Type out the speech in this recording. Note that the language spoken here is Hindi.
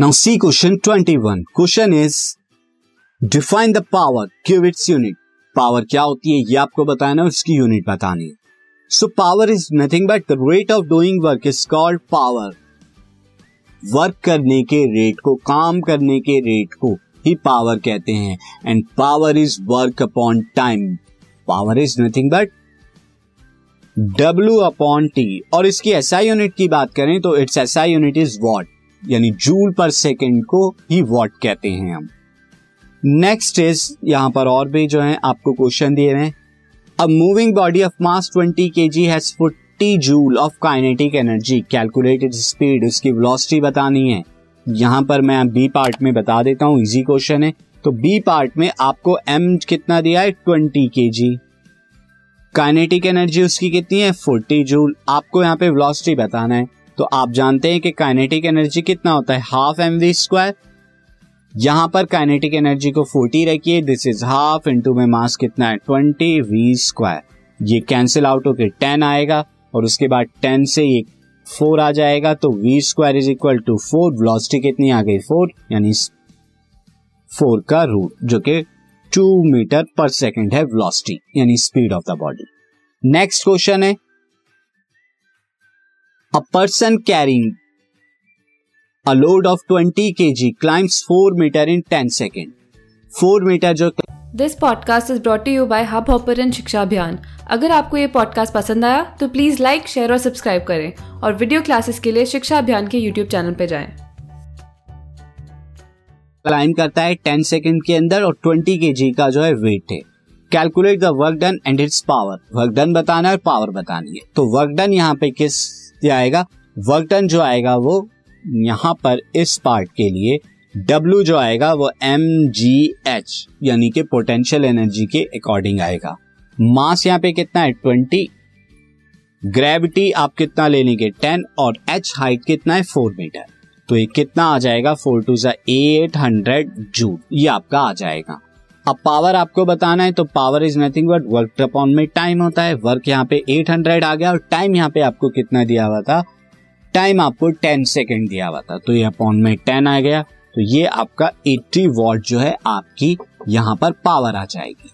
Now C question twenty one question is define the power give its unit power क्या होती है? ये आपको बताना है, उसकी यूनिट बतानी है। So power is nothing but the rate of doing work is called power work करने के रेट को, काम करने के रेट को ही पावर कहते हैं। And power is work upon time power is nothing but W upon T और इसकी एसआई यूनिट की बात करें तो its SI unit is watt यानी जूल पर सेकेंड को ही वॉट कहते हैं हम। नेक्स्ट इज़, यहाँ पर और भी जो है, आपको क्वेश्चन दिए हैं। A moving body of mass 20 K G has forty joule of kinetic energy calculated speed उसकी वेलोसिटी बतानी है। यहाँ पर मैं बी पार्ट में बता देता हूँ इजी क्वेश्चन है। तो बी पार्ट में आपको एम कितना दिया है? ट्वेंटी के जी काइनेटिक एनर्जी उसकी कितनी है? फोर्टी जूल आपको यहाँ पे वेलोसिटी बताना है। तो आप जानते हैं कि काइनेटिक एनर्जी कितना होता है? हाफ़ एम वी स्क्वायर यहाँ पर काइनेटिक एनर्जी को 40 रखिए। दिस इज़ हाफ़ इंटू में मास कितना है? 20 वी स्क्वायर ये कैंसिल आउट होकर 10 आएगा और उसके बाद 10 से ये 4 आ जाएगा। तो V square is equal to four velocity कितनी आ गई? 4 यानी 4 का रूट जो कि 2 मीटर पर सेकंड है वेलोसिटी यानी speed of the body next question है। A person carrying a load of 20 kg climbs 4 meter in 10 second. 4 metre जो this podcast is brought you by Hub Hopper शिक्षा अभियान अगर आपको ये पॉडकास्ट पसंद आया तो प्लीज़ लाइक शेयर और सब्सक्राइब करें और वीडियो क्लासेस के लिए शिक्षा अभियान के यूट्यूब चैनल पर जाएँ। क्लाइम करता है 10 सेकंड के अंदर और 20 के जी का जो है वेट है calculate the work done and its power work done बताना है और पावर बतानी है तो वर्क डन यहाँ पे किस आएगा। वर्क डन जो आएगा वो यहाँ पर इस पार्ट के लिए W जो आएगा वो एम जी एच यानी कि पोटेंशियल एनर्जी के अकॉर्डिंग आएगा। मास यहाँ पे कितना है? ट्वेंटी ग्रेविटी आप कितना ले लेंगे? टेन और एच हाइट कितना है? फोर मीटर तो ये कितना आ जाएगा? फोर टू सा एट हंड्रेड जूल ये आपका आ जाएगा। अब पावर आपको बताना है तो power is nothing but work upon में टाइम होता है वर्क यहाँ पे 800 आ गया, और टाइम यहाँ पे आपको कितना दिया हुआ था? टाइम आपको 10 सेकेंड दिया हुआ था। तो ये अपॉन में 10 आ गया तो ये आपका 80 वॉट जो है, आपकी यहाँ पर पावर आ जाएगी।